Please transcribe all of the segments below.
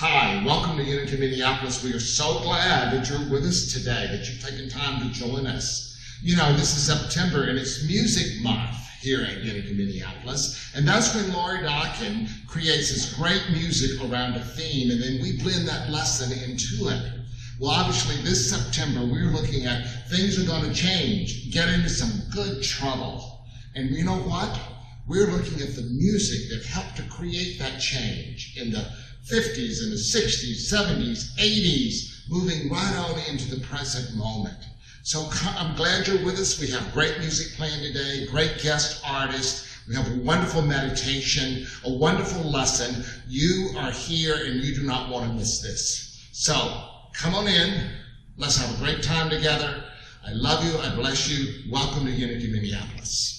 Hi, welcome to Unity Minneapolis. We are so glad that you're with us today, that you've taken time to join us. You know, this is September and it's Music Month here at Unity Minneapolis, and that's when Laurie Dawkin creates this great music around a theme, and then we blend that lesson into it. Well, obviously, this September, we're looking at things are going to change, get into some good trouble. And you know what? We're looking at the music that helped to create that change in the 50s and the 60s, 70s, 80s, moving right on into the present moment. So I'm glad you're with us. We have great music playing today, great guest artists. We have a wonderful meditation, a wonderful lesson. You are here and you do not want to miss this. So come on in. Let's have a great time together. I love you. I bless you. Welcome to Unity Minneapolis.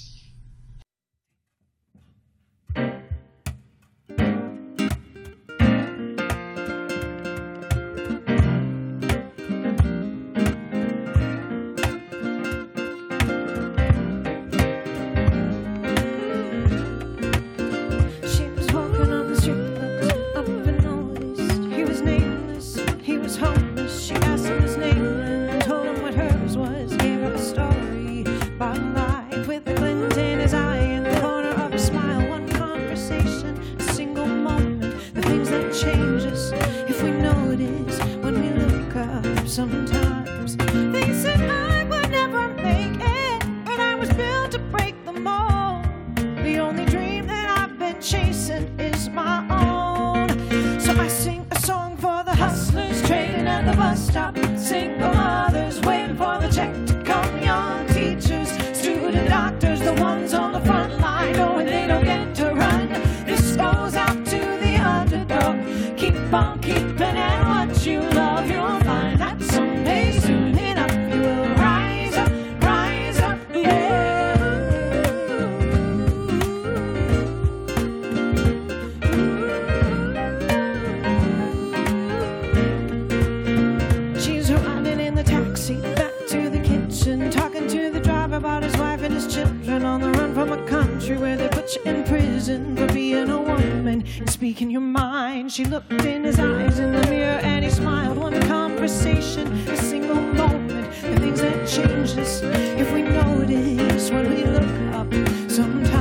country where they put you in prison for being a woman and speaking your mind. She looked in his eyes in the mirror and he smiled. One conversation, a single moment, the things that change us if we notice when we look up sometimes.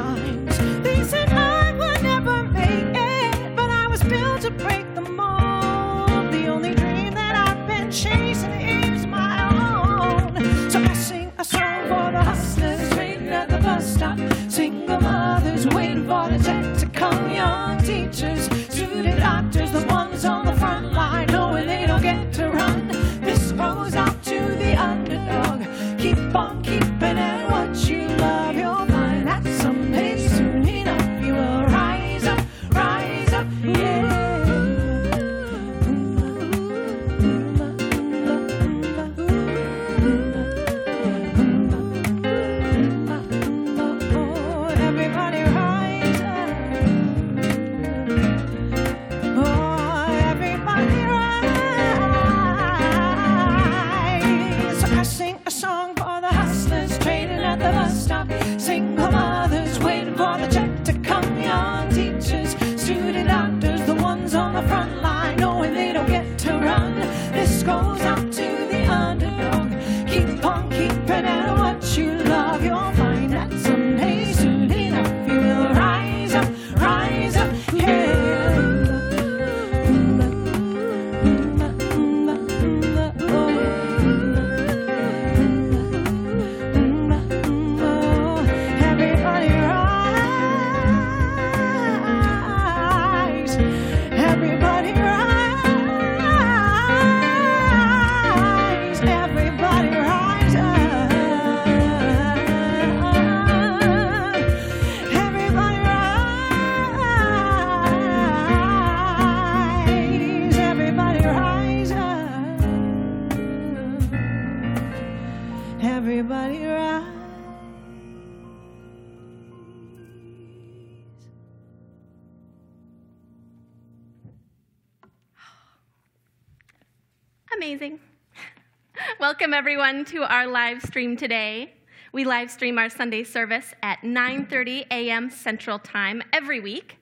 Welcome, everyone, to our live stream today. We live stream our Sunday service at 9:30 a.m. Central Time every week,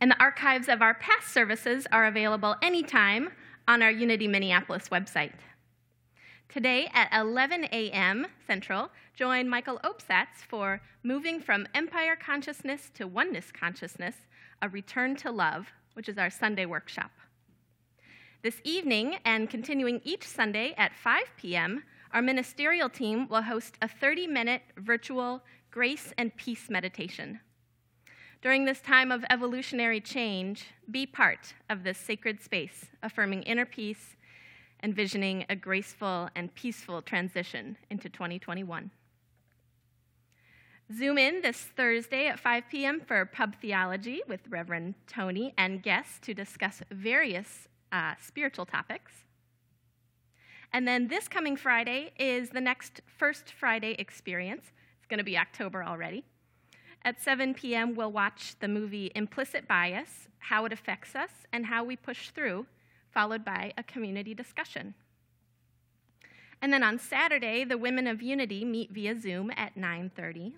And the archives of our past services are available anytime on our Unity Minneapolis website. Today at 11 a.m. Central, join Michael Opsatz for Moving from Empire Consciousness to Oneness Consciousness, a Return to Love, which is our Sunday workshop. This evening, and continuing each Sunday at 5 p.m., our ministerial team will host a 30 minute virtual grace and peace meditation. During this time of evolutionary change, be part of this sacred space, affirming inner peace and visioning a graceful and peaceful transition into 2021. Zoom in this Thursday at 5 p.m. for Pub Theology with Reverend Tony and guests to discuss various uh, spiritual topics. And then this coming Friday is the next First Friday experience. It's going to be October already. At 7 p.m., we'll watch the movie Implicit Bias How It Affects Us and How We Push Through, followed by a community discussion. And then on Saturday, the Women of Unity meet via Zoom at 9:30.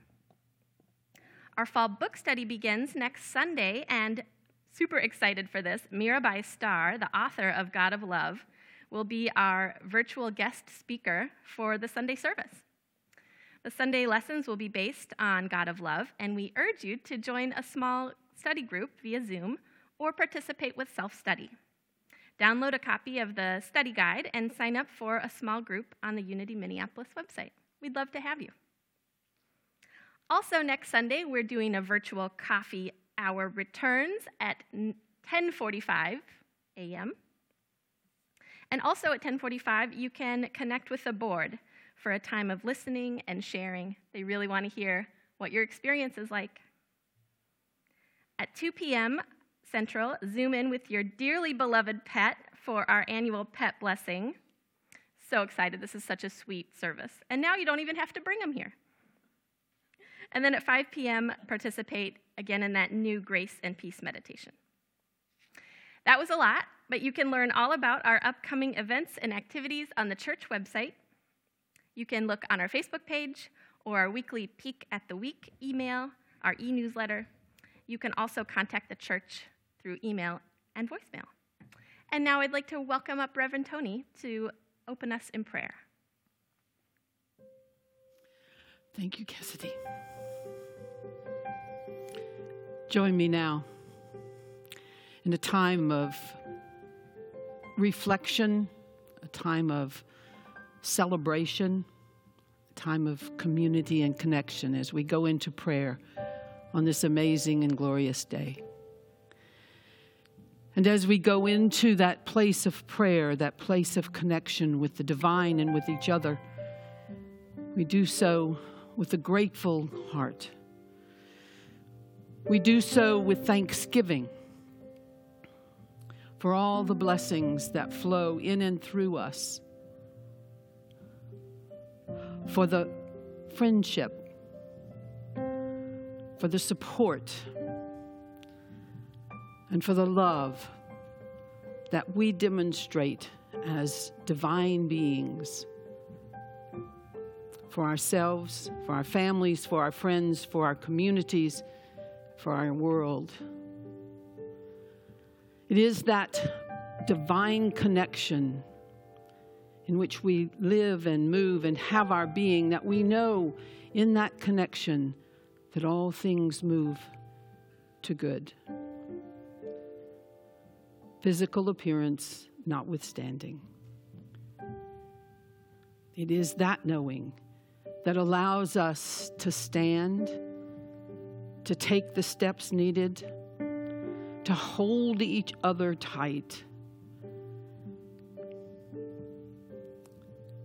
Our fall book study begins next Sunday, and super excited for this. Mirabai Starr, the author of God of Love, will be our virtual guest speaker for the Sunday service. The Sunday lessons will be based on God of Love, and we urge you to join a small study group via Zoom or participate with self study. Download a copy of the study guide and sign up for a small group on the Unity Minneapolis website. We'd love to have you. Also, next Sunday, we're doing a virtual coffee hour returns at 10:45 a.m. And also at 10:45, you can connect with the board for a time of listening and sharing. They really want to hear what your experience is like. At 2 p.m. Central, zoom in with your dearly beloved pet for our annual pet blessing. So excited. This is such a sweet service. And now you don't even have to bring them here. And then at 5 p.m., participate again in that new grace and peace meditation. That was a lot, but you can learn all about our upcoming events and activities on the church website. You can look on our Facebook page or our weekly Peek at the Week email, our e newsletter. You can also contact the church through email and voicemail. And now I'd like to welcome up Reverend Tony to open us in prayer. Thank you, Cassidy. Join me now in a time of reflection, a time of celebration, a time of community and connection as we go into prayer on this amazing and glorious day. And as we go into that place of prayer, that place of connection with the divine and with each other, we do so with a grateful heart. We do so with thanksgiving for all the blessings that flow in and through us, for the friendship, for the support and for the love that we demonstrate as divine beings for ourselves, for our families, for our friends, for our communities, for our world. It is that divine connection in which we live and move and have our being that we know in that connection that all things move to good physical appearance notwithstanding. It is that knowing that allows us to stand, to take the steps needed, to hold each other tight.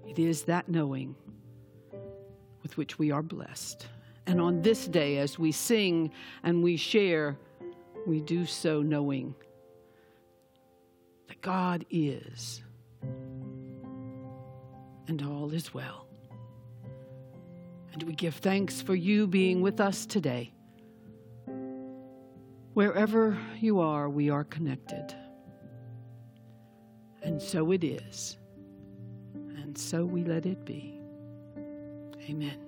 It is that knowing with which we are blessed. And on this day, as we sing and we share, we do so knowing God is, and all is well. And we give thanks for you being with us today. Wherever you are, we are connected. And so it is. And so we let it be. Amen.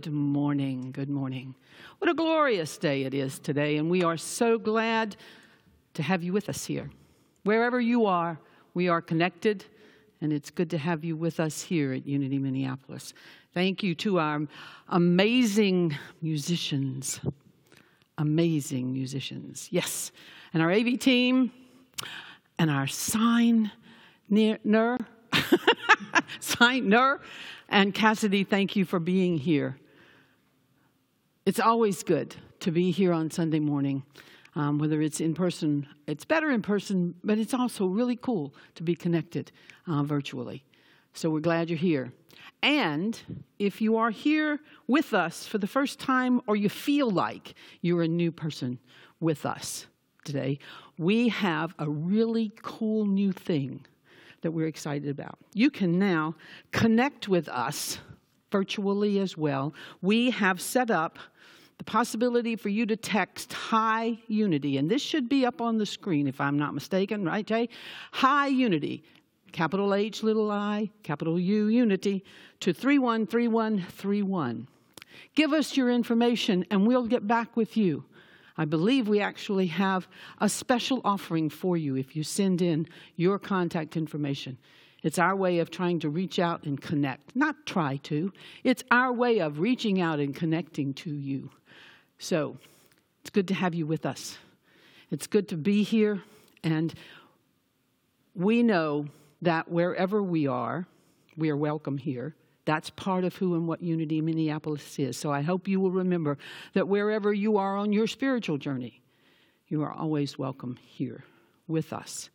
Good morning. Good morning. What a glorious day it is today, and we are so glad to have you with us here. Wherever you are, we are connected, and it's good to have you with us here at Unity Minneapolis. Thank you to our amazing musicians. Amazing musicians. Yes. And our AV team and our sign ner signer and Cassidy, thank you for being here. It's always good to be here on Sunday morning, um, whether it's in person. It's better in person, but it's also really cool to be connected uh, virtually. So we're glad you're here. And if you are here with us for the first time or you feel like you're a new person with us today, we have a really cool new thing that we're excited about. You can now connect with us virtually as well. We have set up the possibility for you to text Hi Unity, and this should be up on the screen if I'm not mistaken, right, Jay? Hi Unity, capital H, little i, capital U, Unity, to 313131. Give us your information and we'll get back with you. I believe we actually have a special offering for you if you send in your contact information. It's our way of trying to reach out and connect. Not try to, it's our way of reaching out and connecting to you. So it's good to have you with us. It's good to be here, and we know that wherever we are, we are welcome here. That's part of who and what Unity Minneapolis is. So I hope you will remember that wherever you are on your spiritual journey, you are always welcome here with us.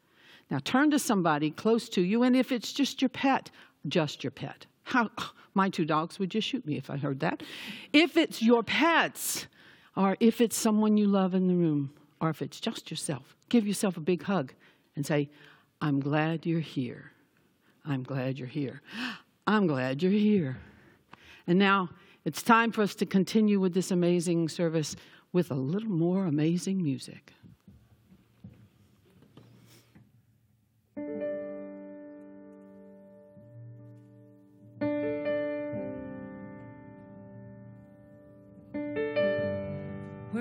Now turn to somebody close to you, and if it's just your pet, just your pet. How, my two dogs would just shoot me if I heard that. If it's your pets, or if it's someone you love in the room, or if it's just yourself, give yourself a big hug and say, I'm glad you're here. I'm glad you're here. I'm glad you're here. And now it's time for us to continue with this amazing service with a little more amazing music.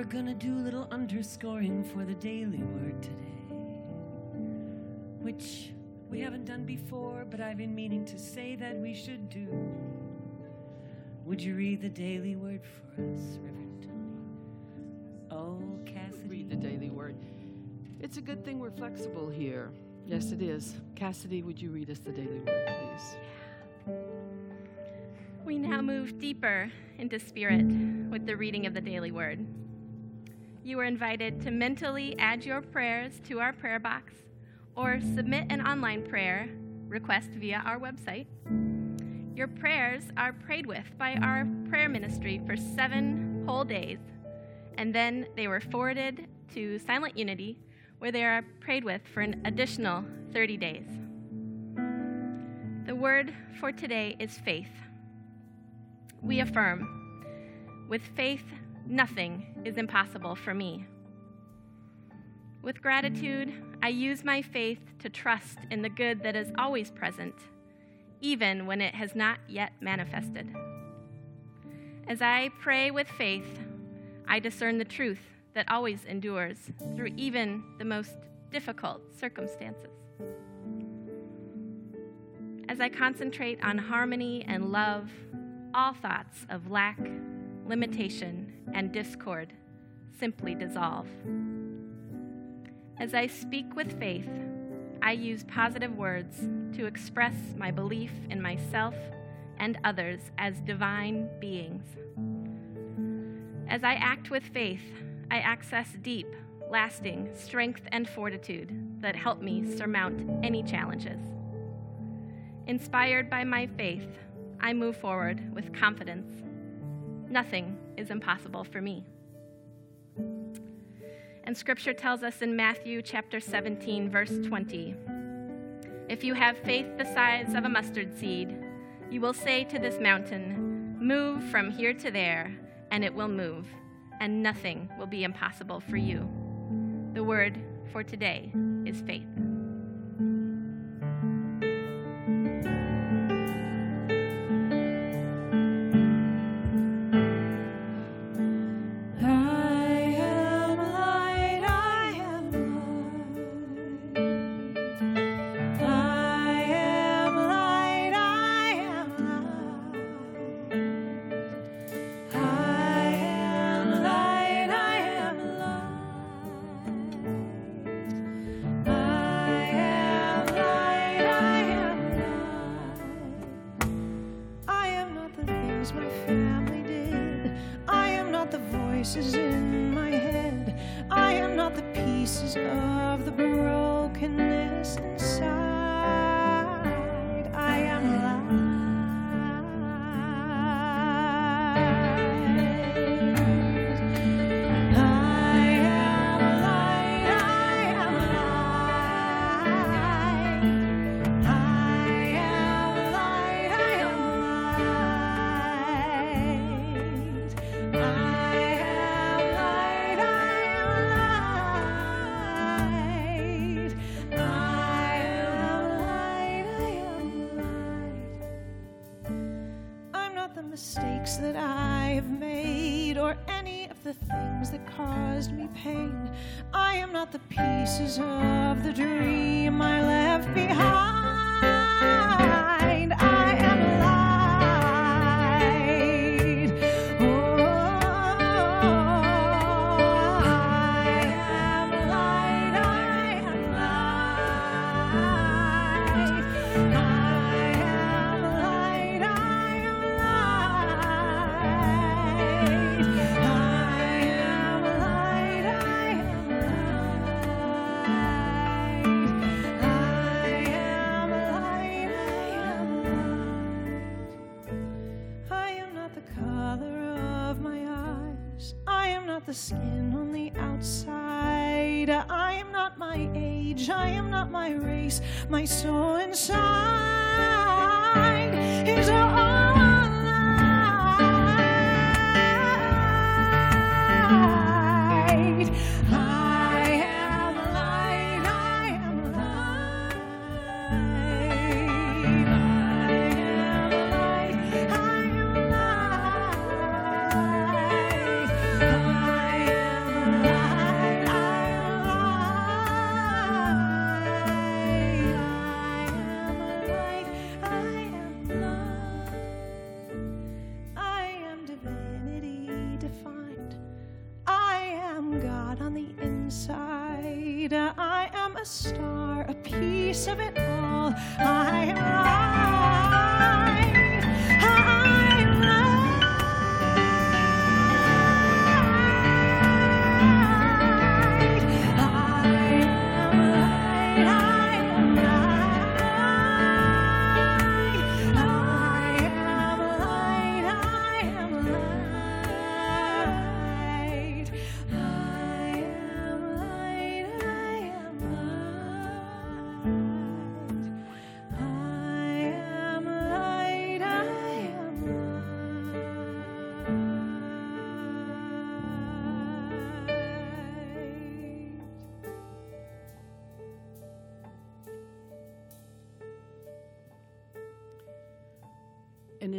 We're gonna do a little underscoring for the daily word today, which we haven't done before, but I've been meaning to say that we should do. Would you read the daily word for us, Reverend Tony? Oh, Cassidy. Read the daily word. It's a good thing we're flexible here. Yes, it is. Cassidy, would you read us the daily word, please? We now move deeper into spirit with the reading of the daily word. You are invited to mentally add your prayers to our prayer box or submit an online prayer request via our website. Your prayers are prayed with by our prayer ministry for seven whole days, and then they were forwarded to Silent Unity, where they are prayed with for an additional 30 days. The word for today is faith. We affirm, with faith, nothing is impossible for me. With gratitude, I use my faith to trust in the good that is always present, even when it has not yet manifested. As I pray with faith, I discern the truth that always endures through even the most difficult circumstances. As I concentrate on harmony and love, all thoughts of lack, limitation, and discord simply dissolve. As I speak with faith, I use positive words to express my belief in myself and others as divine beings. As I act with faith, I access deep, lasting strength and fortitude that help me surmount any challenges. Inspired by my faith, I move forward with confidence. Nothing is impossible for me. And scripture tells us in Matthew chapter 17, verse 20 If you have faith the size of a mustard seed, you will say to this mountain, Move from here to there, and it will move, and nothing will be impossible for you. The word for today is faith.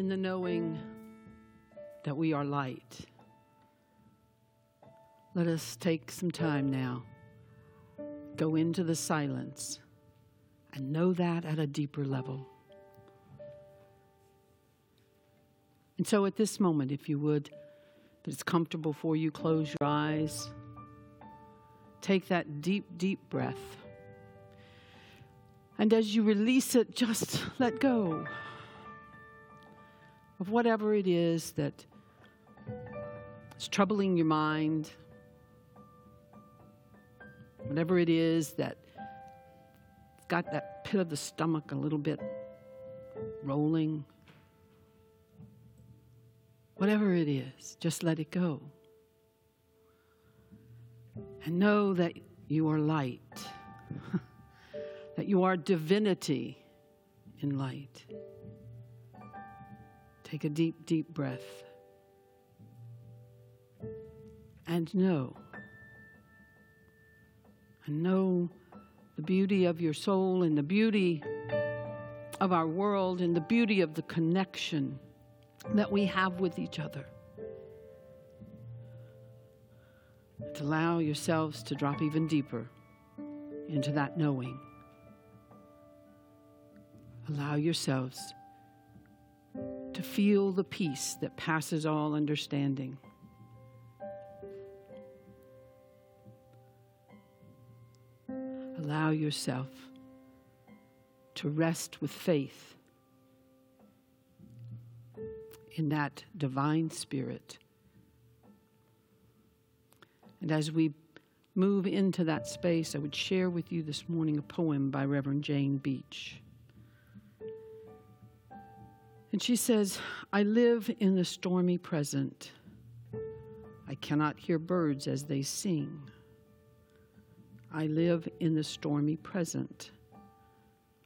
In the knowing that we are light, let us take some time now, go into the silence, and know that at a deeper level. And so, at this moment, if you would, that it's comfortable for you, close your eyes. Take that deep, deep breath. And as you release it, just let go of whatever it is that is troubling your mind, whatever it is that got that pit of the stomach a little bit rolling. Whatever it is, just let it go. And know that you are light, that you are divinity in light. Take a deep, deep breath. And know. And know the beauty of your soul and the beauty of our world and the beauty of the connection that we have with each other. And allow yourselves to drop even deeper into that knowing. Allow yourselves to feel the peace that passes all understanding. Allow yourself to rest with faith in that divine spirit. And as we move into that space, I would share with you this morning a poem by Reverend Jane Beach. And she says, I live in the stormy present. I cannot hear birds as they sing. I live in the stormy present.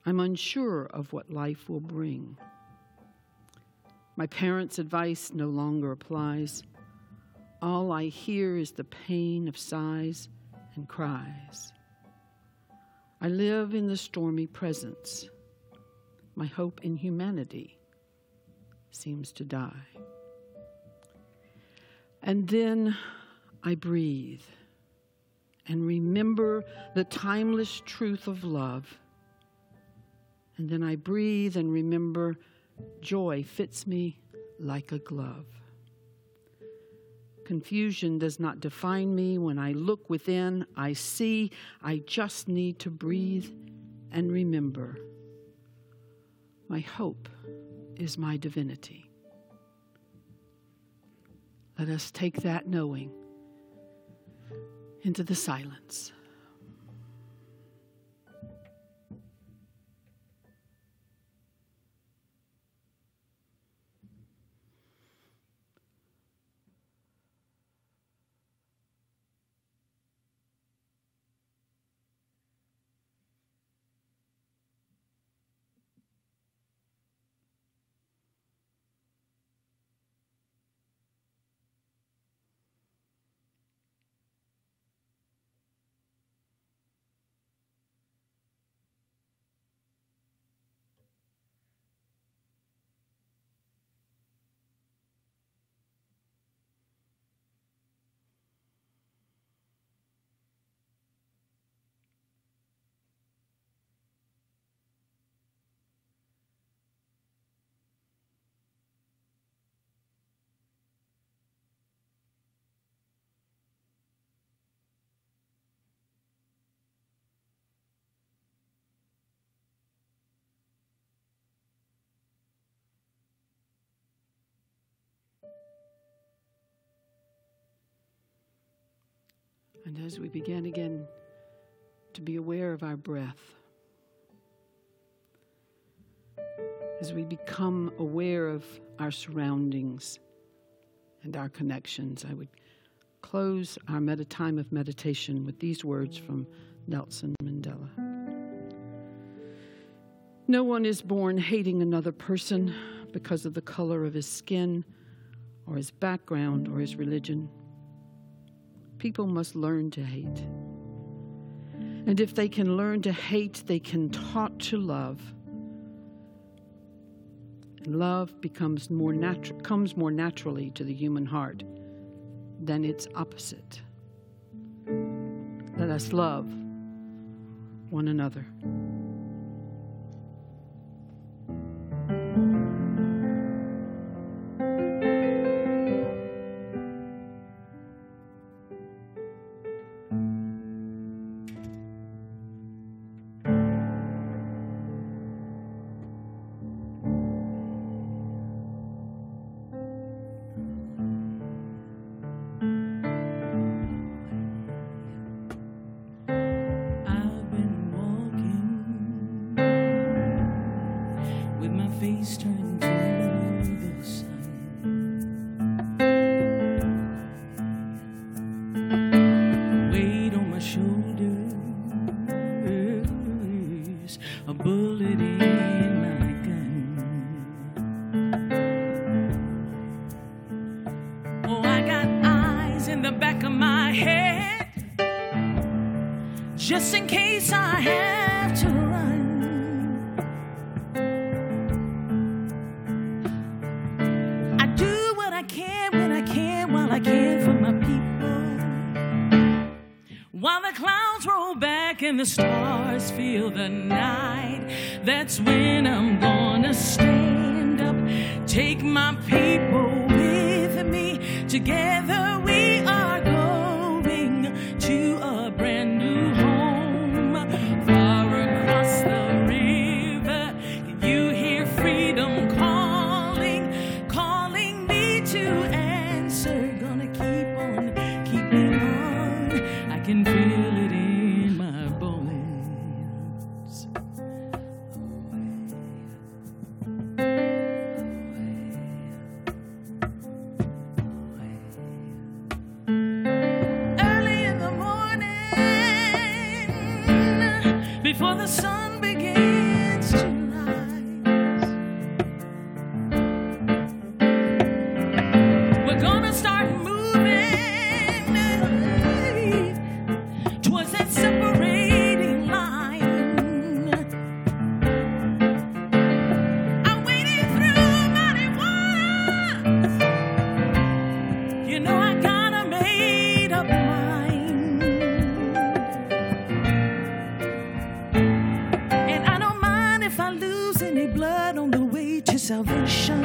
I'm unsure of what life will bring. My parents' advice no longer applies. All I hear is the pain of sighs and cries. I live in the stormy presence. My hope in humanity seems to die. And then I breathe and remember the timeless truth of love. And then I breathe and remember joy fits me like a glove. Confusion does not define me. When I look within, I see I just need to breathe and remember. My hope is my divinity. Let us take that knowing into the silence. And as we begin again to be aware of our breath, as we become aware of our surroundings and our connections, I would close our med- time of meditation with these words from Nelson Mandela. No one is born hating another person because of the color of his skin or his background or his religion. People must learn to hate. And if they can learn to hate, they can taught to love. Love becomes more natu- comes more naturally to the human heart than its opposite. Let us love one another. we to salvation.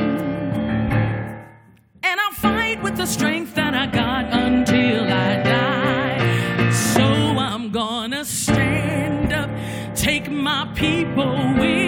And I'll fight with the strength that I got until I die. So I'm gonna stand up, take my people with.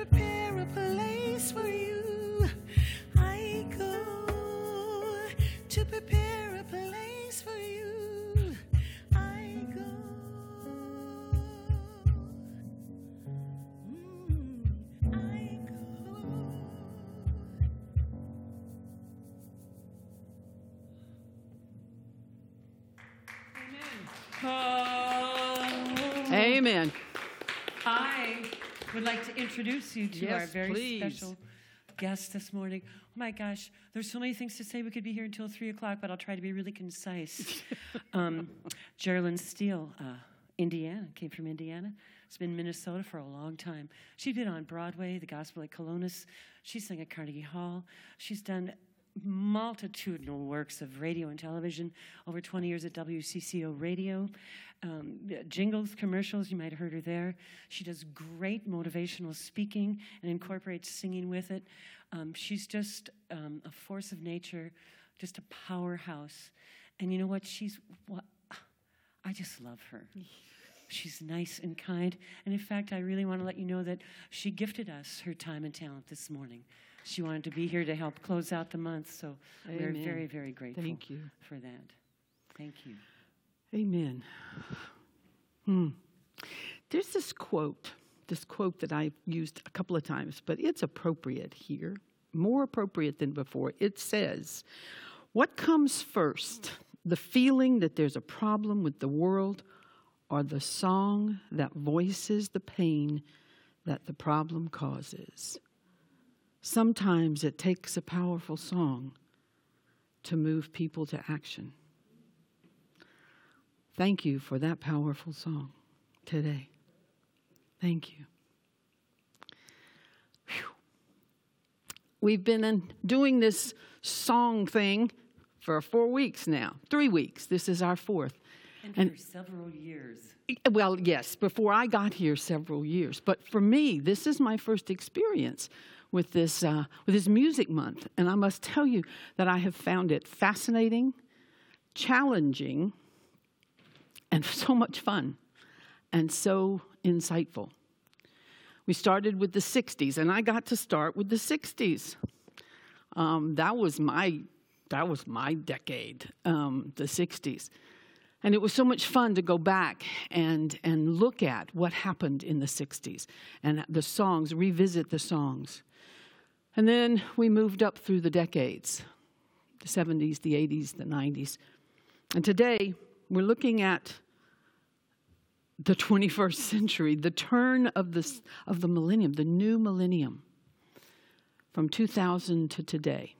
prepare a place for you. Introduce you to our very please. special guest this morning. Oh my gosh, there's so many things to say. We could be here until three o'clock, but I'll try to be really concise. um, Jearlyn Steele, uh, Indiana, came from Indiana. She's been in Minnesota for a long time. She's been on Broadway, the Gospel at Colonus. She sang at Carnegie Hall. She's done multitudinal works of radio and television, over 20 years at WCCO Radio. Um, jingles, commercials, you might have heard her there. She does great motivational speaking and incorporates singing with it. Um, she's just um, a force of nature, just a powerhouse. And you know what? She's what I just love her. She's nice and kind. And in fact, I really want to let you know that she gifted us her time and talent this morning. She wanted to be here to help close out the month, so we're very, very grateful Thank you. for that. Thank you. Amen. Hmm. There's this quote, this quote that I've used a couple of times, but it's appropriate here, more appropriate than before. It says, What comes first, the feeling that there's a problem with the world, or the song that voices the pain that the problem causes? Sometimes it takes a powerful song to move people to action. Thank you for that powerful song today. Thank you. Phew. We've been doing this song thing for four weeks now, three weeks. This is our fourth. And, And- for several years. Well, yes, before I got here several years. But for me, this is my first experience with this, uh, with this music month. And I must tell you that I have found it fascinating, challenging, and so much fun, and so insightful. We started with the 60s, and I got to start with the 60s. Um, that was my that was my decade, um, the 60s. And it was so much fun to go back and, and look at what happened in the 60s and the songs, revisit the songs. And then we moved up through the decades the 70s, the 80s, the 90s. And today we're looking at the 21st century, the turn of, this, of the millennium, the new millennium from 2000 to today.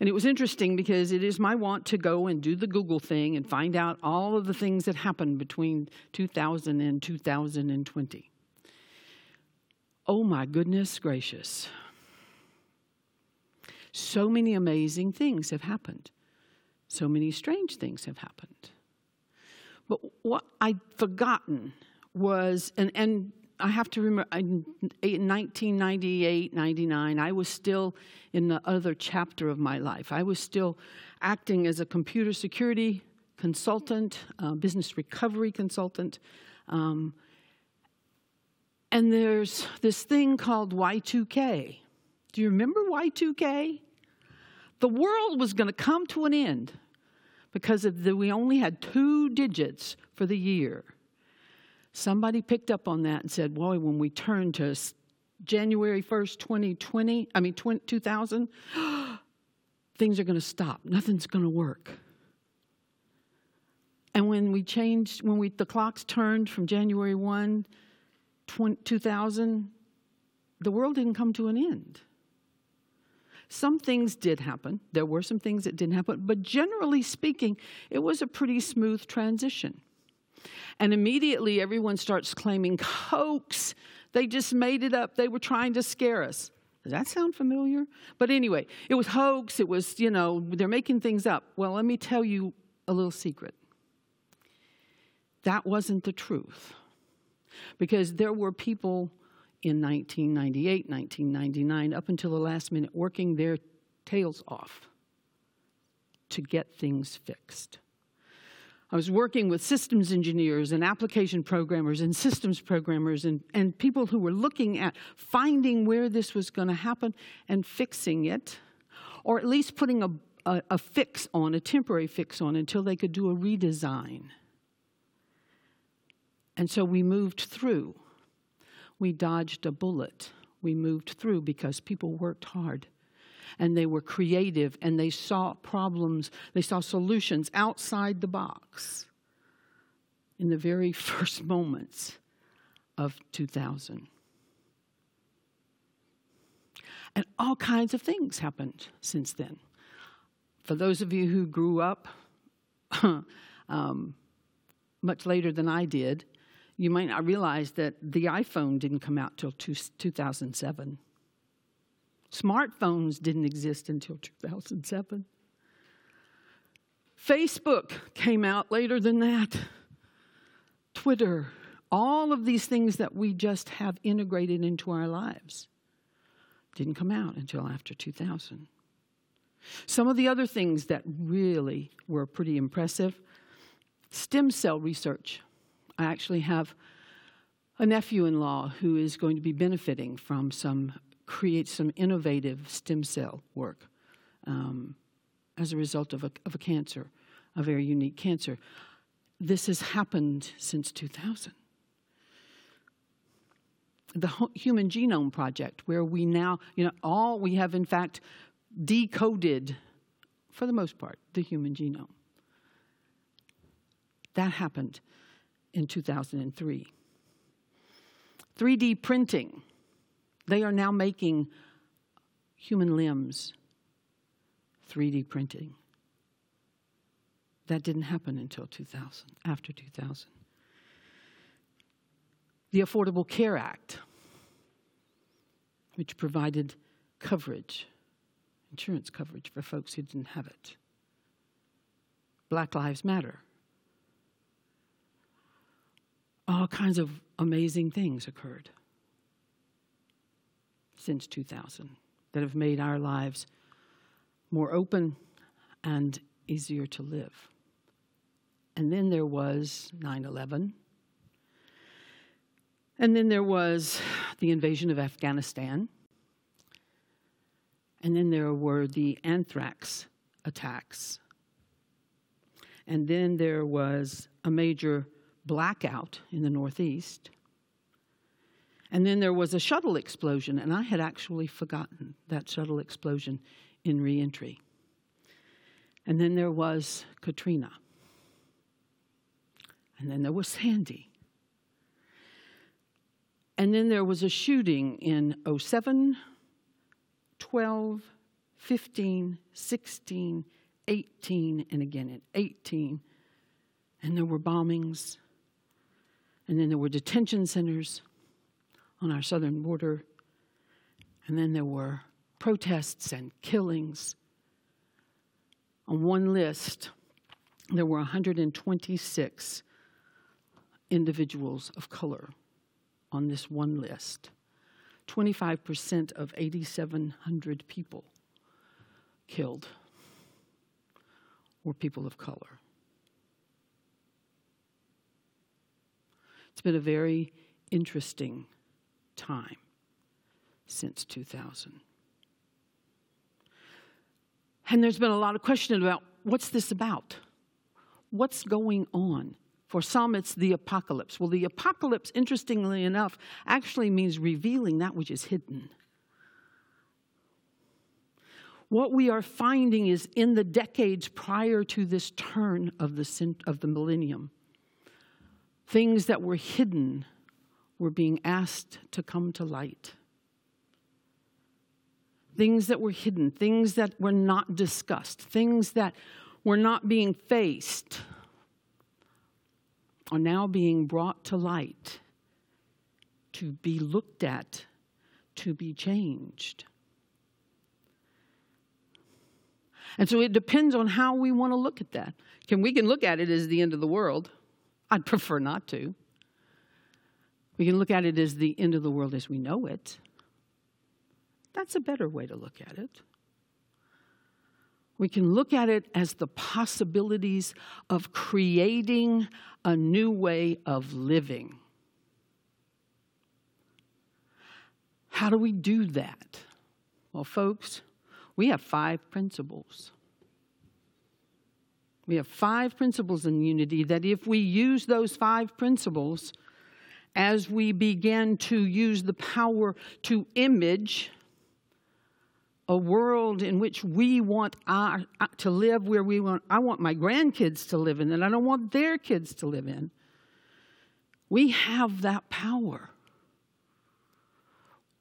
And it was interesting because it is my want to go and do the Google thing and find out all of the things that happened between 2000 and 2020. Oh my goodness gracious. So many amazing things have happened. So many strange things have happened. But what I'd forgotten was, and, and I have to remember, in 1998, 99, I was still in the other chapter of my life. I was still acting as a computer security consultant, business recovery consultant. Um, and there's this thing called Y2K. Do you remember Y2K? The world was going to come to an end because of the, we only had two digits for the year. Somebody picked up on that and said, "Boy, when we turn to January 1st, 2020, I mean 20, 2000, things are going to stop. Nothing's going to work." And when we changed, when we the clocks turned from January 1, 20, 2000, the world didn't come to an end. Some things did happen. There were some things that didn't happen, but generally speaking, it was a pretty smooth transition. And immediately everyone starts claiming hoax. They just made it up. They were trying to scare us. Does that sound familiar? But anyway, it was hoax. It was, you know, they're making things up. Well, let me tell you a little secret. That wasn't the truth. Because there were people in 1998, 1999, up until the last minute, working their tails off to get things fixed. I was working with systems engineers and application programmers and systems programmers and, and people who were looking at finding where this was going to happen and fixing it, or at least putting a, a, a fix on, a temporary fix on, until they could do a redesign. And so we moved through. We dodged a bullet. We moved through because people worked hard and they were creative and they saw problems, they saw solutions outside the box in the very first moments of 2000. And all kinds of things happened since then. For those of you who grew up um, much later than I did, you might not realize that the iPhone didn't come out till two, 2007. Smartphones didn't exist until 2007. Facebook came out later than that. Twitter, all of these things that we just have integrated into our lives didn't come out until after 2000. Some of the other things that really were pretty impressive stem cell research. I actually have a nephew in law who is going to be benefiting from some create some innovative stem cell work um, as a result of a, of a cancer, a very unique cancer. This has happened since 2000 the Human Genome Project, where we now, you know, all we have in fact decoded, for the most part, the human genome. That happened in 2003. 3D printing, they are now making human limbs 3D printing. That didn't happen until 2000, after 2000 the Affordable Care Act, which provided coverage, insurance coverage for folks who didn't have it. Black Lives Matter. All kinds of amazing things occurred since 2000 that have made our lives more open and easier to live. And then there was 9 11 and then there was the invasion of Afghanistan. And then there were the anthrax attacks. And then there was a major blackout in the Northeast. And then there was a shuttle explosion, and I had actually forgotten that shuttle explosion in reentry. And then there was Katrina. And then there was Sandy. And then there was a shooting in 07, 12, 15, 16, 18, and again in 18. And there were bombings. And then there were detention centers on our southern border. And then there were protests and killings. On one list, there were 126 individuals of color on this one list. 25% of 8,700 people killed were people of color. It's been a very interesting time since 2000. And there's been a lot of question about what's this about? What's going on? For some, it's the apocalypse. Well, the apocalypse, interestingly enough, actually means revealing that which is hidden. What we are finding is in the decades prior to this turn of the, of the millennium, things that were hidden were being asked to come to light. Things that were hidden, things that were not discussed, things that were not being faced are now being brought to light to be looked at, to be changed. And so it depends on how we want to look at that. Can we can look at it as the end of the world? I'd prefer not to. We can look at it as the end of the world as we know it. That's a better way to look at it. We can look at it as the possibilities of creating a new way of living. How do we do that? Well, folks, we have five principles. We have five principles in unity that if we use those five principles as we begin to use the power to image a world in which we want our, uh, to live where we want I want my grandkids to live in and I don't want their kids to live in. We have that power.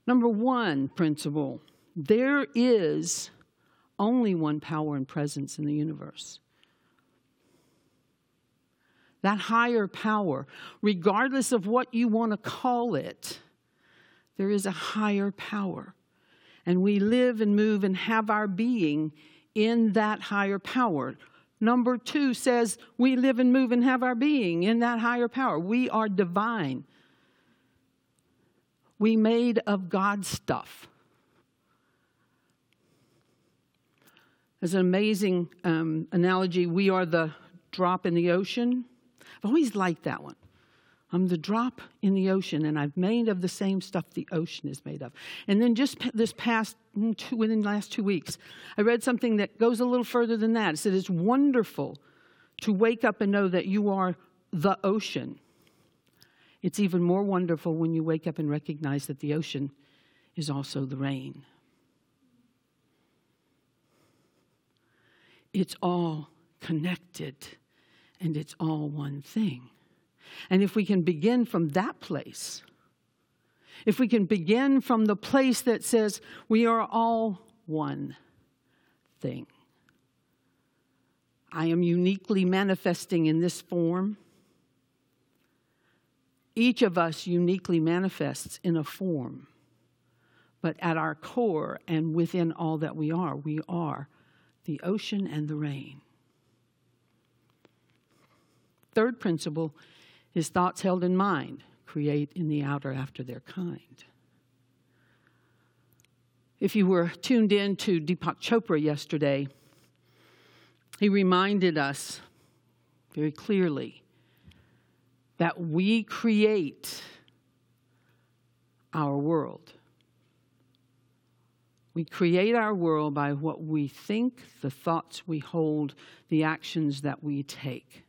Number 1 principle, there is only one power and presence in the universe. That higher power, regardless of what you want to call it, there is a higher power. And we live and move and have our being in that higher power. Number two says we live and move and have our being in that higher power. We are divine. We made of God stuff. There's an amazing um, analogy. We are the drop in the ocean. I've always liked that one. I'm the drop in the ocean, and I've made of the same stuff the ocean is made of. And then just this past, mm, two, within the last two weeks, I read something that goes a little further than that. It said it's wonderful to wake up and know that you are the ocean. It's even more wonderful when you wake up and recognize that the ocean is also the rain. It's all connected and it's all one thing. And if we can begin from that place, if we can begin from the place that says we are all one thing, I am uniquely manifesting in this form. Each of us uniquely manifests in a form, but at our core and within all that we are, we are the ocean and the rain. Third principle is thoughts held in mind create in the outer after their kind. If you were tuned in to Deepak Chopra yesterday, he reminded us very clearly that we create our world. We create our world by what we think, the thoughts we hold, the actions that we take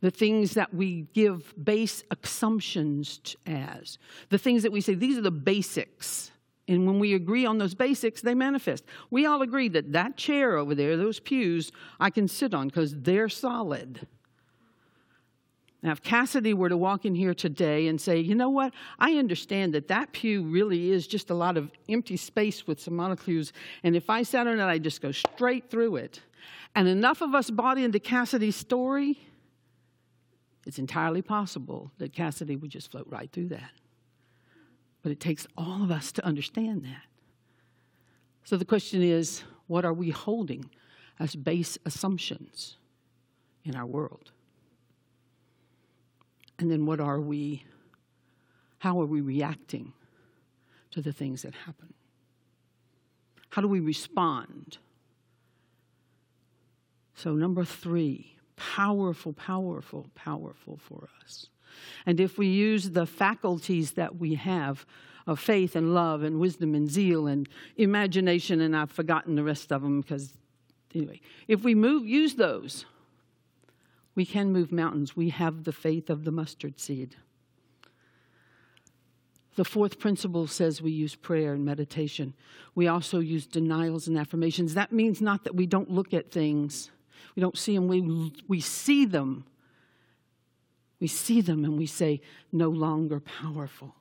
the things that we give base assumptions as, the things that we say, these are the basics. And when we agree on those basics, they manifest. We all agree that that chair over there, those pews, I can sit on because they're solid. Now, if Cassidy were to walk in here today and say, you know what, I understand that that pew really is just a lot of empty space with some molecules, and if I sat on it, I'd just go straight through it. And enough of us bought into Cassidy's story it's entirely possible that Cassidy would just float right through that. But it takes all of us to understand that. So the question is what are we holding as base assumptions in our world? And then what are we, how are we reacting to the things that happen? How do we respond? So, number three, powerful, powerful, powerful for us. And if we use the faculties that we have of faith and love and wisdom and zeal and imagination, and I've forgotten the rest of them because, anyway, if we move, use those, we can move mountains. We have the faith of the mustard seed. The fourth principle says we use prayer and meditation. We also use denials and affirmations. That means not that we don't look at things we don't see them, we, we see them. We see them and we say, no longer powerful.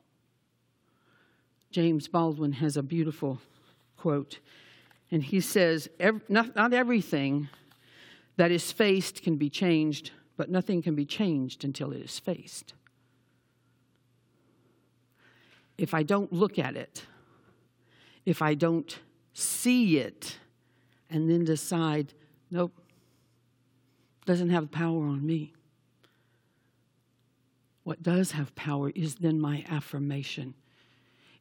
James Baldwin has a beautiful quote, and he says, not, not everything that is faced can be changed, but nothing can be changed until it is faced. If I don't look at it, if I don't see it, and then decide, nope, doesn't have power on me. What does have power is then my affirmation.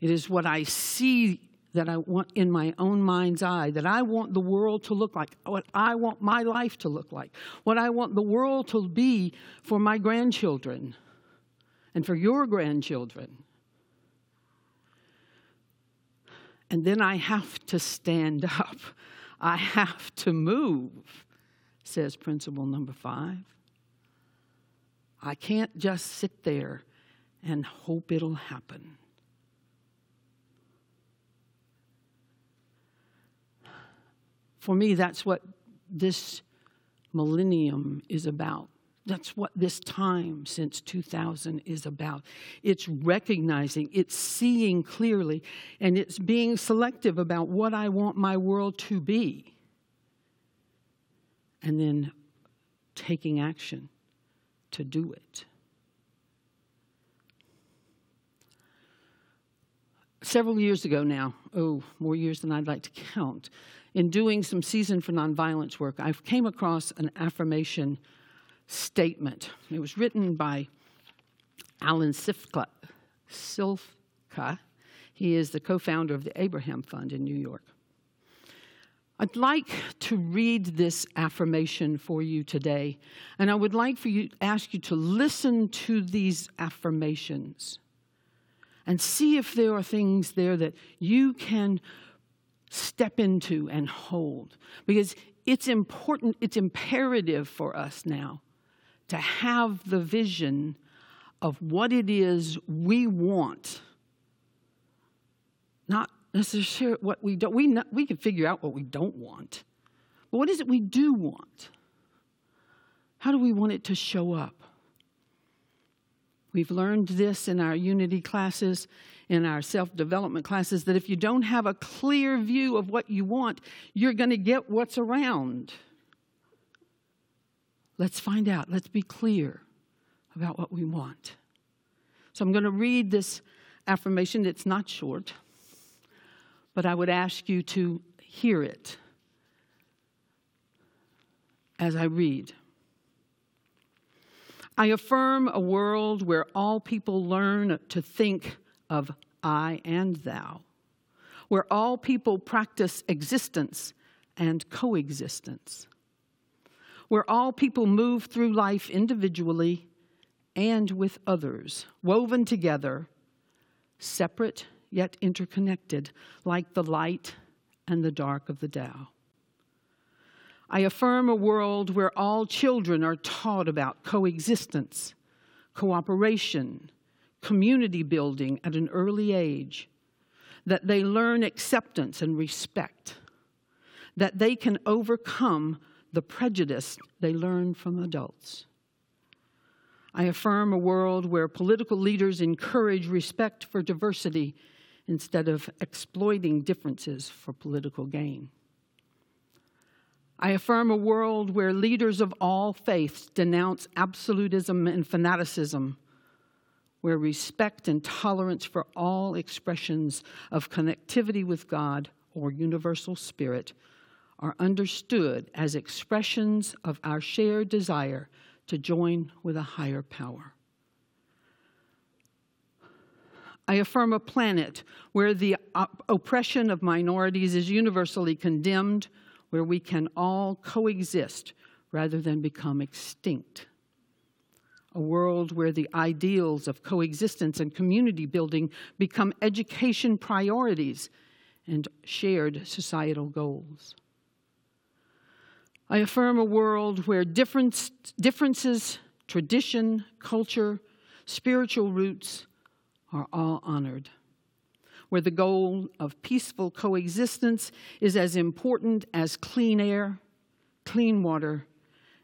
It is what I see that I want in my own mind's eye, that I want the world to look like, what I want my life to look like, what I want the world to be for my grandchildren and for your grandchildren. And then I have to stand up, I have to move says principle number five. I can't just sit there and hope it'll happen. For me, that's what this millennium is about. That's what this time since 2000 is about. It's recognizing, it's seeing clearly, and it's being selective about what I want my world to be. And then taking action to do it. Several years ago now, oh, more years than I'd like to count, in doing some Season for Nonviolence work, I came across an affirmation statement. It was written by Alan Sifka. Silfka. He is the co founder of the Abraham Fund in New York. I'd like to read this affirmation for you today, and I would like for you to ask you to listen to these affirmations and see if there are things there that you can step into and hold. Because it's important, it's imperative for us now to have the vision of what it is we want. Not necessarily what we don't. We, not, we can figure out what we don't want. But what is it we do want? How do we want it to show up? We've learned this in our unity classes, in our self development classes, that if you don't have a clear view of what you want, you're going to get what's around. Let's find out. Let's be clear about what we want. So I'm going to read this affirmation. It's not short, but I would ask you to hear it as I read. I affirm a world where all people learn to think of I and thou, where all people practice existence and coexistence, where all people move through life individually and with others, woven together, separate yet interconnected, like the light and the dark of the Tao. I affirm a world where all children are taught about coexistence, cooperation, community building at an early age, that they learn acceptance and respect, that they can overcome the prejudice they learn from adults. I affirm a world where political leaders encourage respect for diversity instead of exploiting differences for political gain. I affirm a world where leaders of all faiths denounce absolutism and fanaticism, where respect and tolerance for all expressions of connectivity with God or universal spirit are understood as expressions of our shared desire to join with a higher power. I affirm a planet where the op- oppression of minorities is universally condemned where we can all coexist rather than become extinct. A world where the ideals of coexistence and community building become education priorities and shared societal goals. I affirm a world where difference, differences, tradition, culture, spiritual roots are all honored where the goal of peaceful coexistence is as important as clean air, clean water,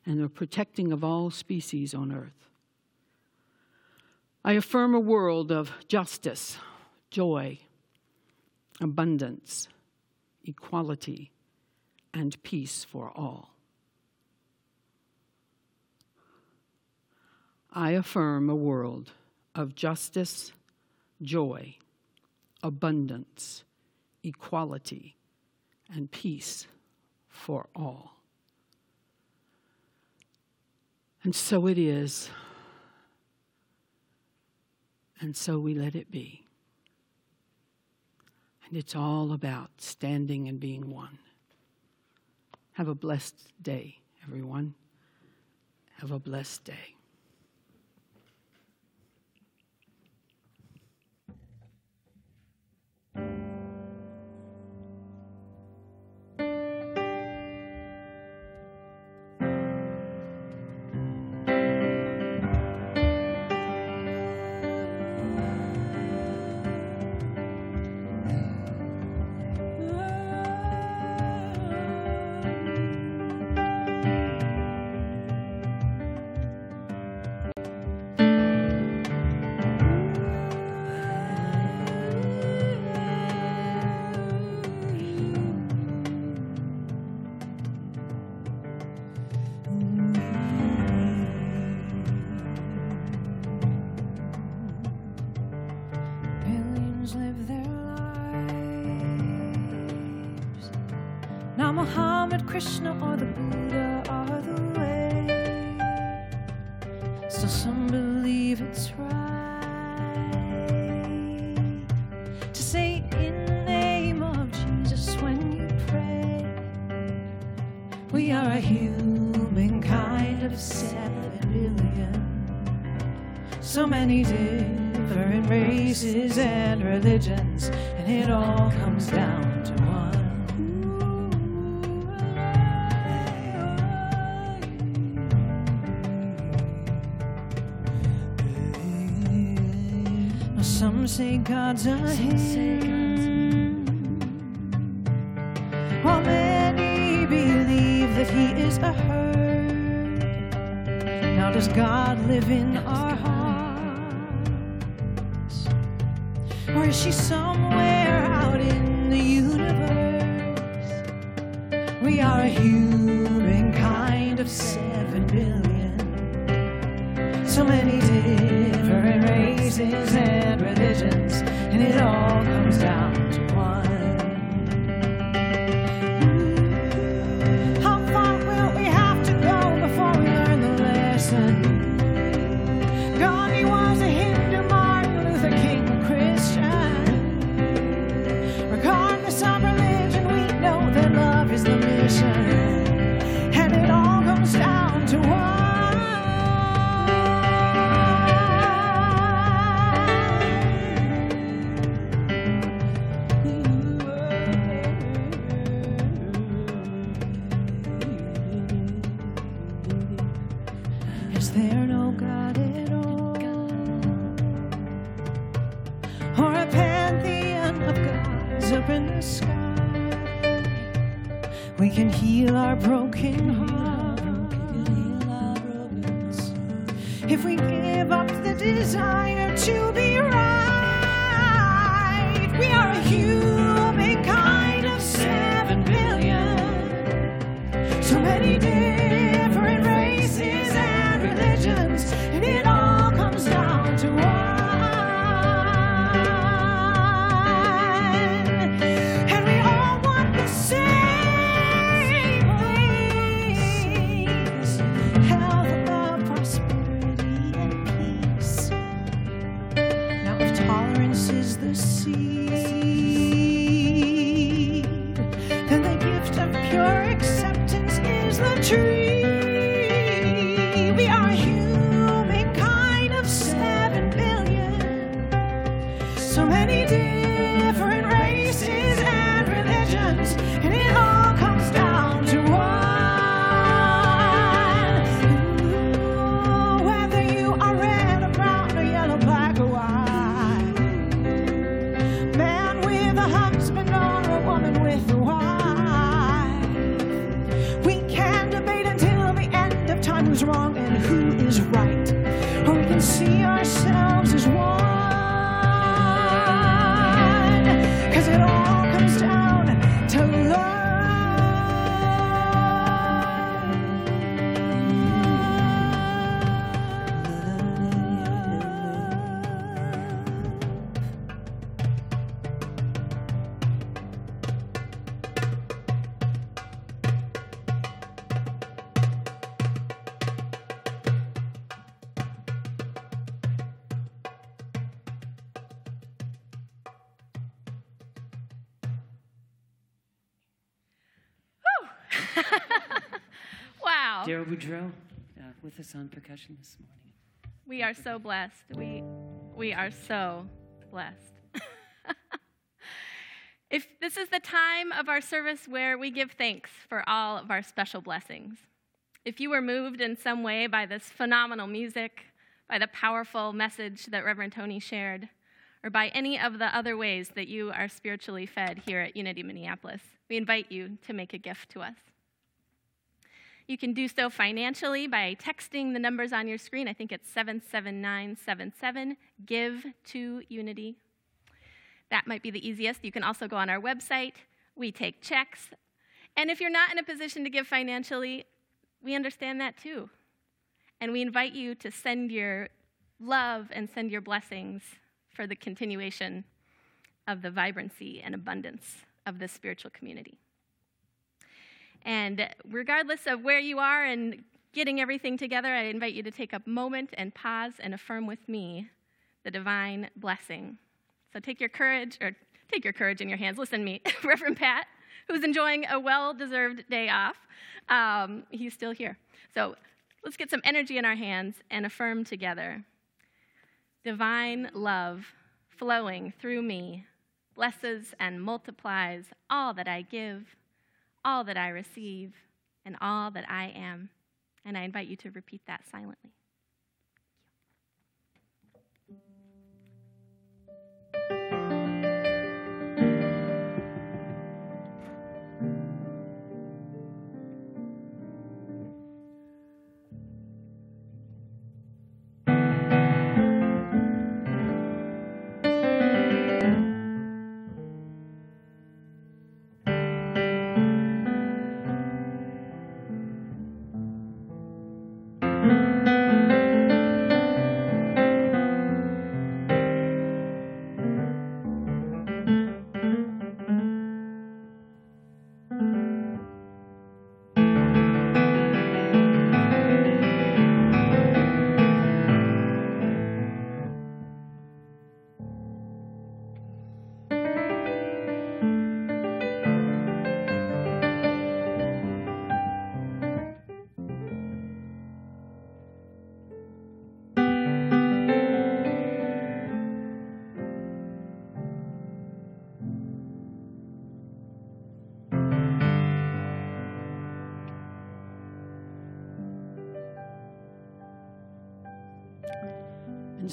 and the protecting of all species on earth. I affirm a world of justice, joy, abundance, equality, and peace for all. I affirm a world of justice, joy, abundance, equality, and peace for all. And so it is, and so we let it be. And it's all about standing and being one. Have a blessed day, everyone. Have a blessed day. Krishna, or the Buddha up in the sky. We can heal our broken hearts if we give up the desire to be right. We are a humankind of seven billion. So many different us on percussion this morning. We are so blessed. We we are so blessed. if this is the time of our service where we give thanks for all of our special blessings. If you were moved in some way by this phenomenal music, by the powerful message that Reverend Tony shared, or by any of the other ways that you are spiritually fed here at Unity Minneapolis, we invite you to make a gift to us. You can do so financially by texting the numbers on your screen. I think it's 77977. Give to Unity. That might be the easiest. You can also go on our website. We take checks. And if you're not in a position to give financially, we understand that too. And we invite you to send your love and send your blessings for the continuation of the vibrancy and abundance of this spiritual community. And regardless of where you are and getting everything together, I invite you to take a moment and pause and affirm with me the divine blessing. So take your courage, or take your courage in your hands. Listen to me, Reverend Pat, who's enjoying a well deserved day off, um, he's still here. So let's get some energy in our hands and affirm together. Divine love flowing through me blesses and multiplies all that I give, all that I receive, and all that I am. And I invite you to repeat that silently.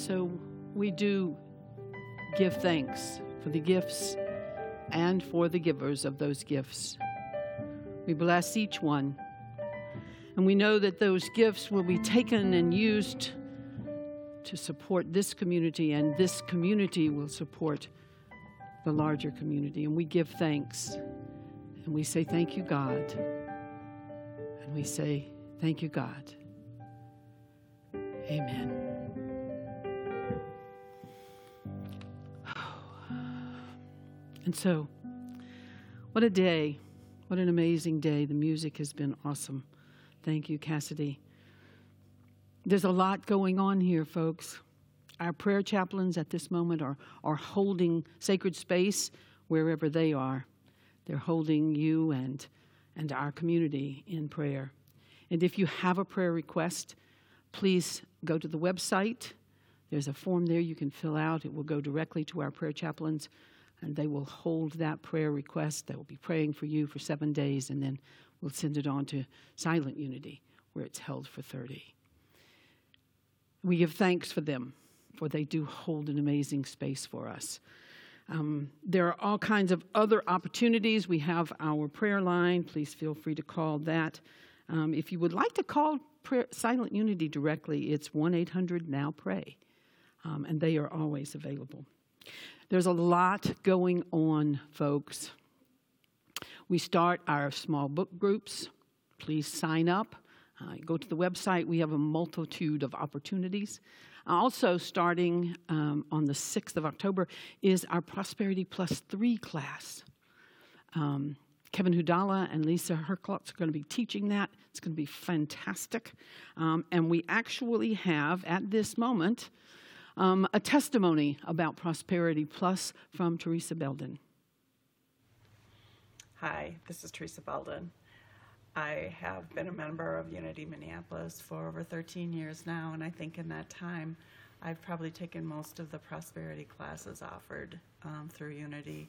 So we do give thanks for the gifts and for the givers of those gifts. We bless each one. And we know that those gifts will be taken and used to support this community, and this community will support the larger community. And we give thanks. And we say, Thank you, God. And we say, Thank you, God. Amen. And so, what a day. What an amazing day. The music has been awesome. Thank you, Cassidy. There's a lot going on here, folks. Our prayer chaplains at this moment are, are holding sacred space wherever they are. They're holding you and, and our community in prayer. And if you have a prayer request, please go to the website. There's a form there you can fill out. It will go directly to our prayer chaplains and they will hold that prayer request. They will be praying for you for seven days, and then we'll send it on to Silent Unity, where it's held for 30. We give thanks for them, for they do hold an amazing space for us. Um, there are all kinds of other opportunities. We have our prayer line. Please feel free to call that. Um, if you would like to call prayer, Silent Unity directly, it's 1 800 Now Pray, um, and they are always available. There's a lot going on, folks. We start our small book groups. Please sign up. Uh, go to the website. We have a multitude of opportunities. Also, starting um, on the 6th of October, is our Prosperity Plus 3 class. Um, Kevin Hudala and Lisa Herklotz are going to be teaching that. It's going to be fantastic. Um, and we actually have, at this moment, um, a testimony about Prosperity Plus from Teresa Belden. Hi, this is Teresa Belden. I have been a member of Unity Minneapolis for over 13 years now, and I think in that time I've probably taken most of the prosperity classes offered um, through Unity.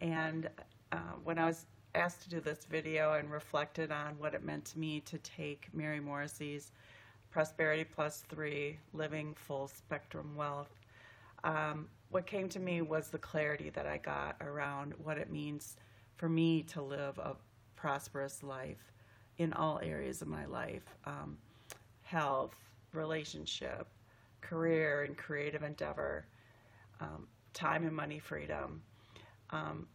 And uh, when I was asked to do this video and reflected on what it meant to me to take Mary Morrissey's Prosperity Plus Three Living Full Spectrum Wealth, um, what came to me was the clarity that I got around what it means for me to live a prosperous life in all areas of my life um, health, relationship, career, and creative endeavor, um, time and money freedom. Um,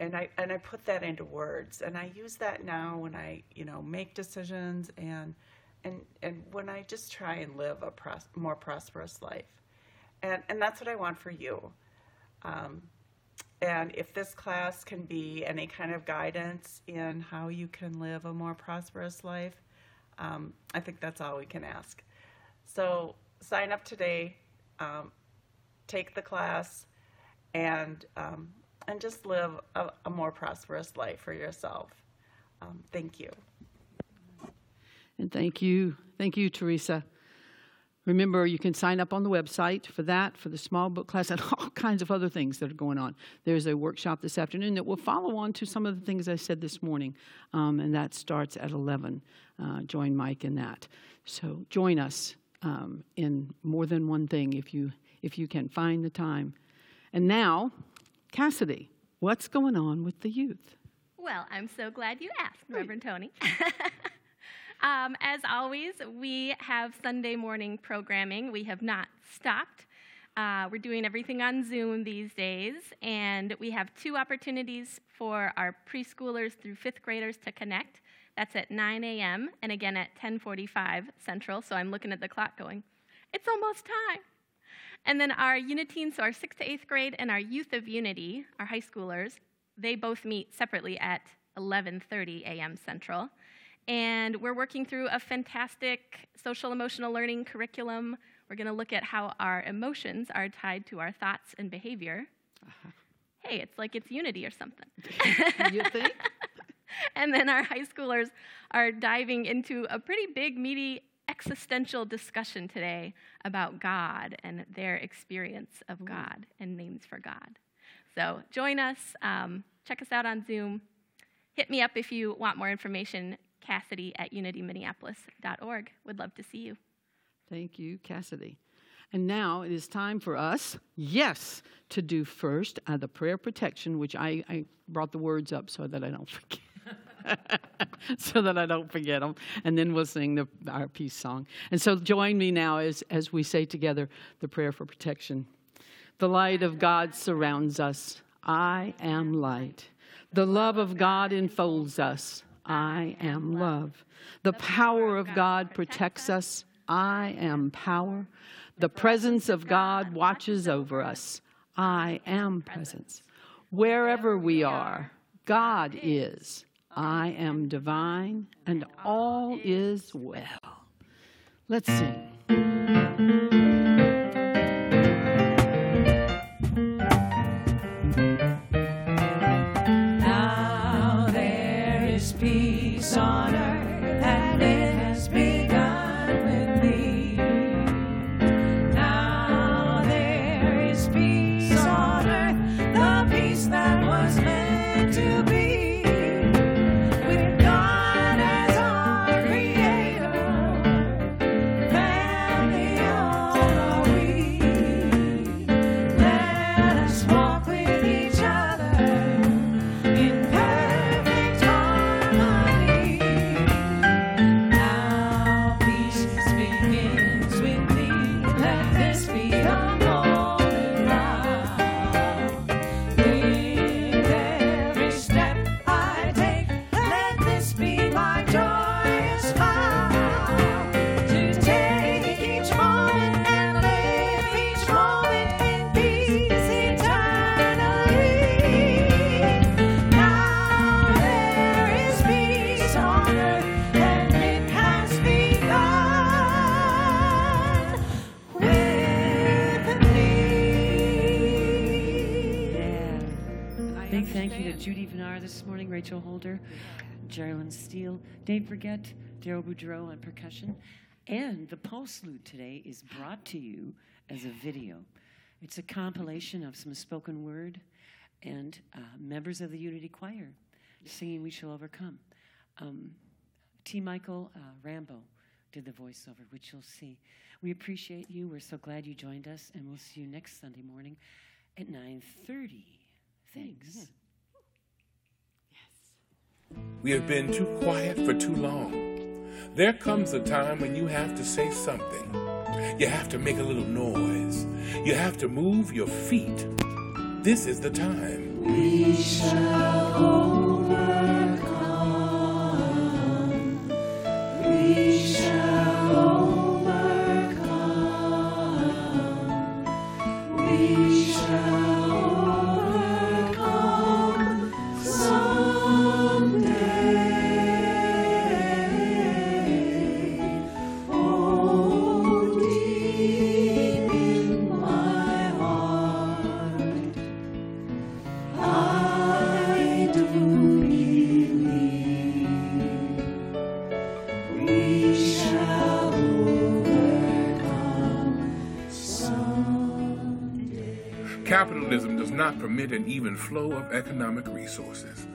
and I and I put that into words, and I use that now when I you know make decisions and and and when I just try and live a pros- more prosperous life, and and that's what I want for you. Um, And if this class can be any kind of guidance in how you can live a more prosperous life, um, I think that's all we can ask. So sign up today, um, take the class, and um, and just live a, a more prosperous life for yourself. Um, thank you. And thank you. Thank you, Teresa. Remember, you can sign up on the website for that, for the small book class, and all kinds of other things that are going on. There's a workshop this afternoon that will follow on to some of the things I said this morning, um, and that starts at 11. Uh, join Mike in that. So join us um, in more than one thing if you if you can find the time. And now, Cassidy, what's going on with the youth? Well, I'm so glad you asked, Reverend Tony. um, as always, we have Sunday morning programming. We have not stopped. Uh, we're doing everything on Zoom these days, and we have two opportunities for our preschoolers through fifth graders to connect. That's at 9 a.m. and again at 10:45 Central. So I'm looking at the clock, going, "It's almost time." And then our Uniteens, so our sixth to eighth grade, and our Youth of Unity, our high schoolers, they both meet separately at 11:30 a.m. Central. And we're working through a fantastic social emotional learning curriculum. We're going to look at how our emotions are tied to our thoughts and behavior. Hey, it's like it's unity or something. You think? and then our high schoolers are diving into a pretty big, meaty existential discussion today about God and their experience of God and names for God. So join us, um, check us out on Zoom. Hit me up if you want more information, Cassidy at unityminneapolis.org. Would love to see you. Thank you, Cassidy. And now it is time for us, yes, to do first uh, the prayer protection, which I, I brought the words up so that I don't forget. so that I don't forget them. And then we'll sing the, our peace song. And so join me now as, as we say together the prayer for protection. The light of God surrounds us. I am light. The love of God enfolds us. I am love. The power of God protects us. I am power. The presence of God watches over us. I am presence. Wherever we are, God is. I am divine, and all is well. Let's sing. Forget, Daryl Boudreaux on percussion. And the postlude today is brought to you as a video. It's a compilation of some spoken word and uh, members of the Unity Choir singing We Shall Overcome. Um, T. Mychael uh, Rambo did the voiceover, which you'll see. We appreciate you. We're so glad you joined us, and we'll see you next Sunday morning at 9.30. Thanks. We have been too quiet for too long. There comes a time when you have to say something. You have to make a little noise. You have to move your feet. This is the time. We shall overcome. We shall not permit an even flow of economic resources.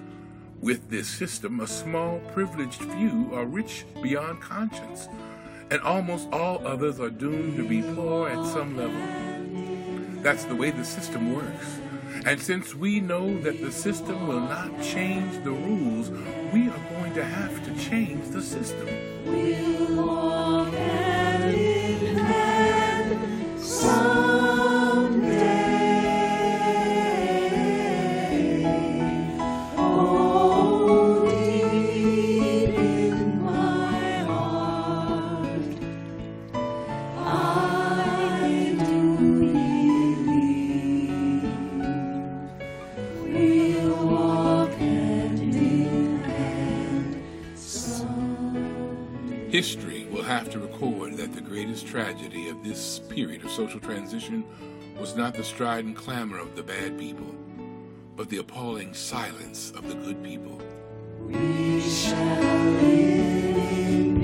With this system, a small privileged few are rich beyond conscience, and almost all others are doomed to be poor at some level. That's the way the system works. And since we know that the system will not change the rules, we are going to have to change the system. We'll tragedy of this period of social transition was not the strident clamor of the bad people, but the appalling silence of the good people. We shall live in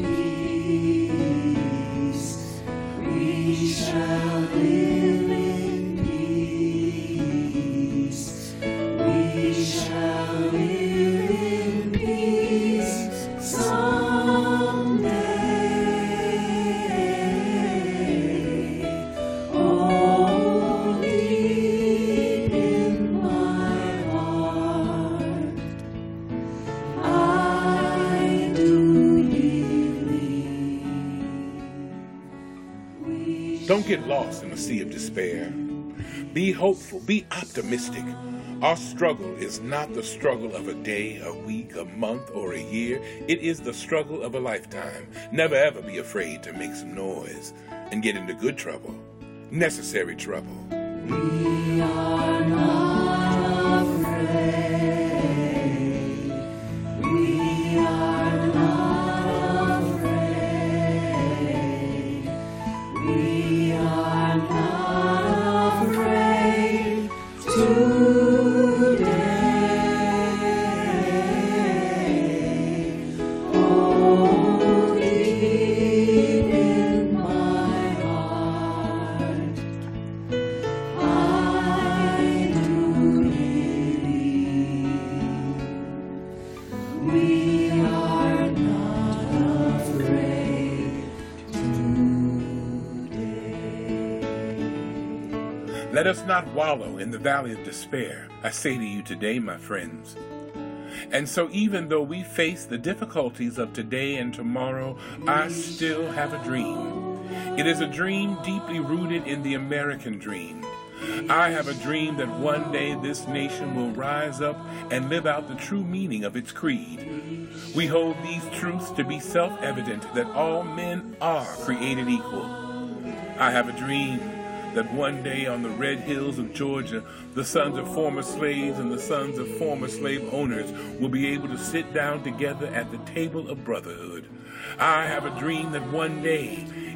peace. We shall live despair. Be hopeful, be optimistic. Our struggle is not the struggle of a day, a week, a month, or a year. It is the struggle of a lifetime. Never ever be afraid to make some noise and get into good trouble, necessary trouble. We are not afraid. Let us not wallow in the valley of despair, I say to you today, my friends. And so, even though we face the difficulties of today and tomorrow, I still have a dream. It is a dream deeply rooted in the American dream. I have a dream that one day this nation will rise up and live out the true meaning of its creed. We hold these truths to be self evident that all men are created equal. I have a dream that one day on the red hills of Georgia, the sons of former slaves and the sons of former slave owners will be able to sit down together at the table of brotherhood. I have a dream that one day,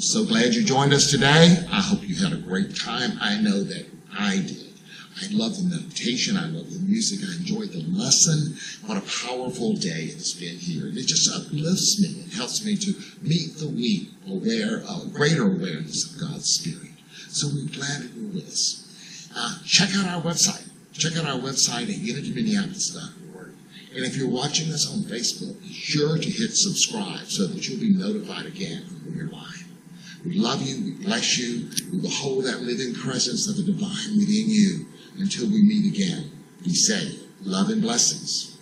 So glad you joined us today. I hope you had a great time. I know that I did. I love the meditation. I love the music. I enjoyed the lesson. What a powerful day it's been here. And it just uplifts me. It helps me to meet the week aware of greater awareness of God's Spirit. So we're glad that you're with us. Uh, check out our website. Check out our website at unityminneapolis.org. And if you're watching us on Facebook, be sure to hit subscribe so that you'll be notified again when we're live. We love you. We bless you. We behold that living presence of the divine within you until we meet again. Be safe. Love and blessings.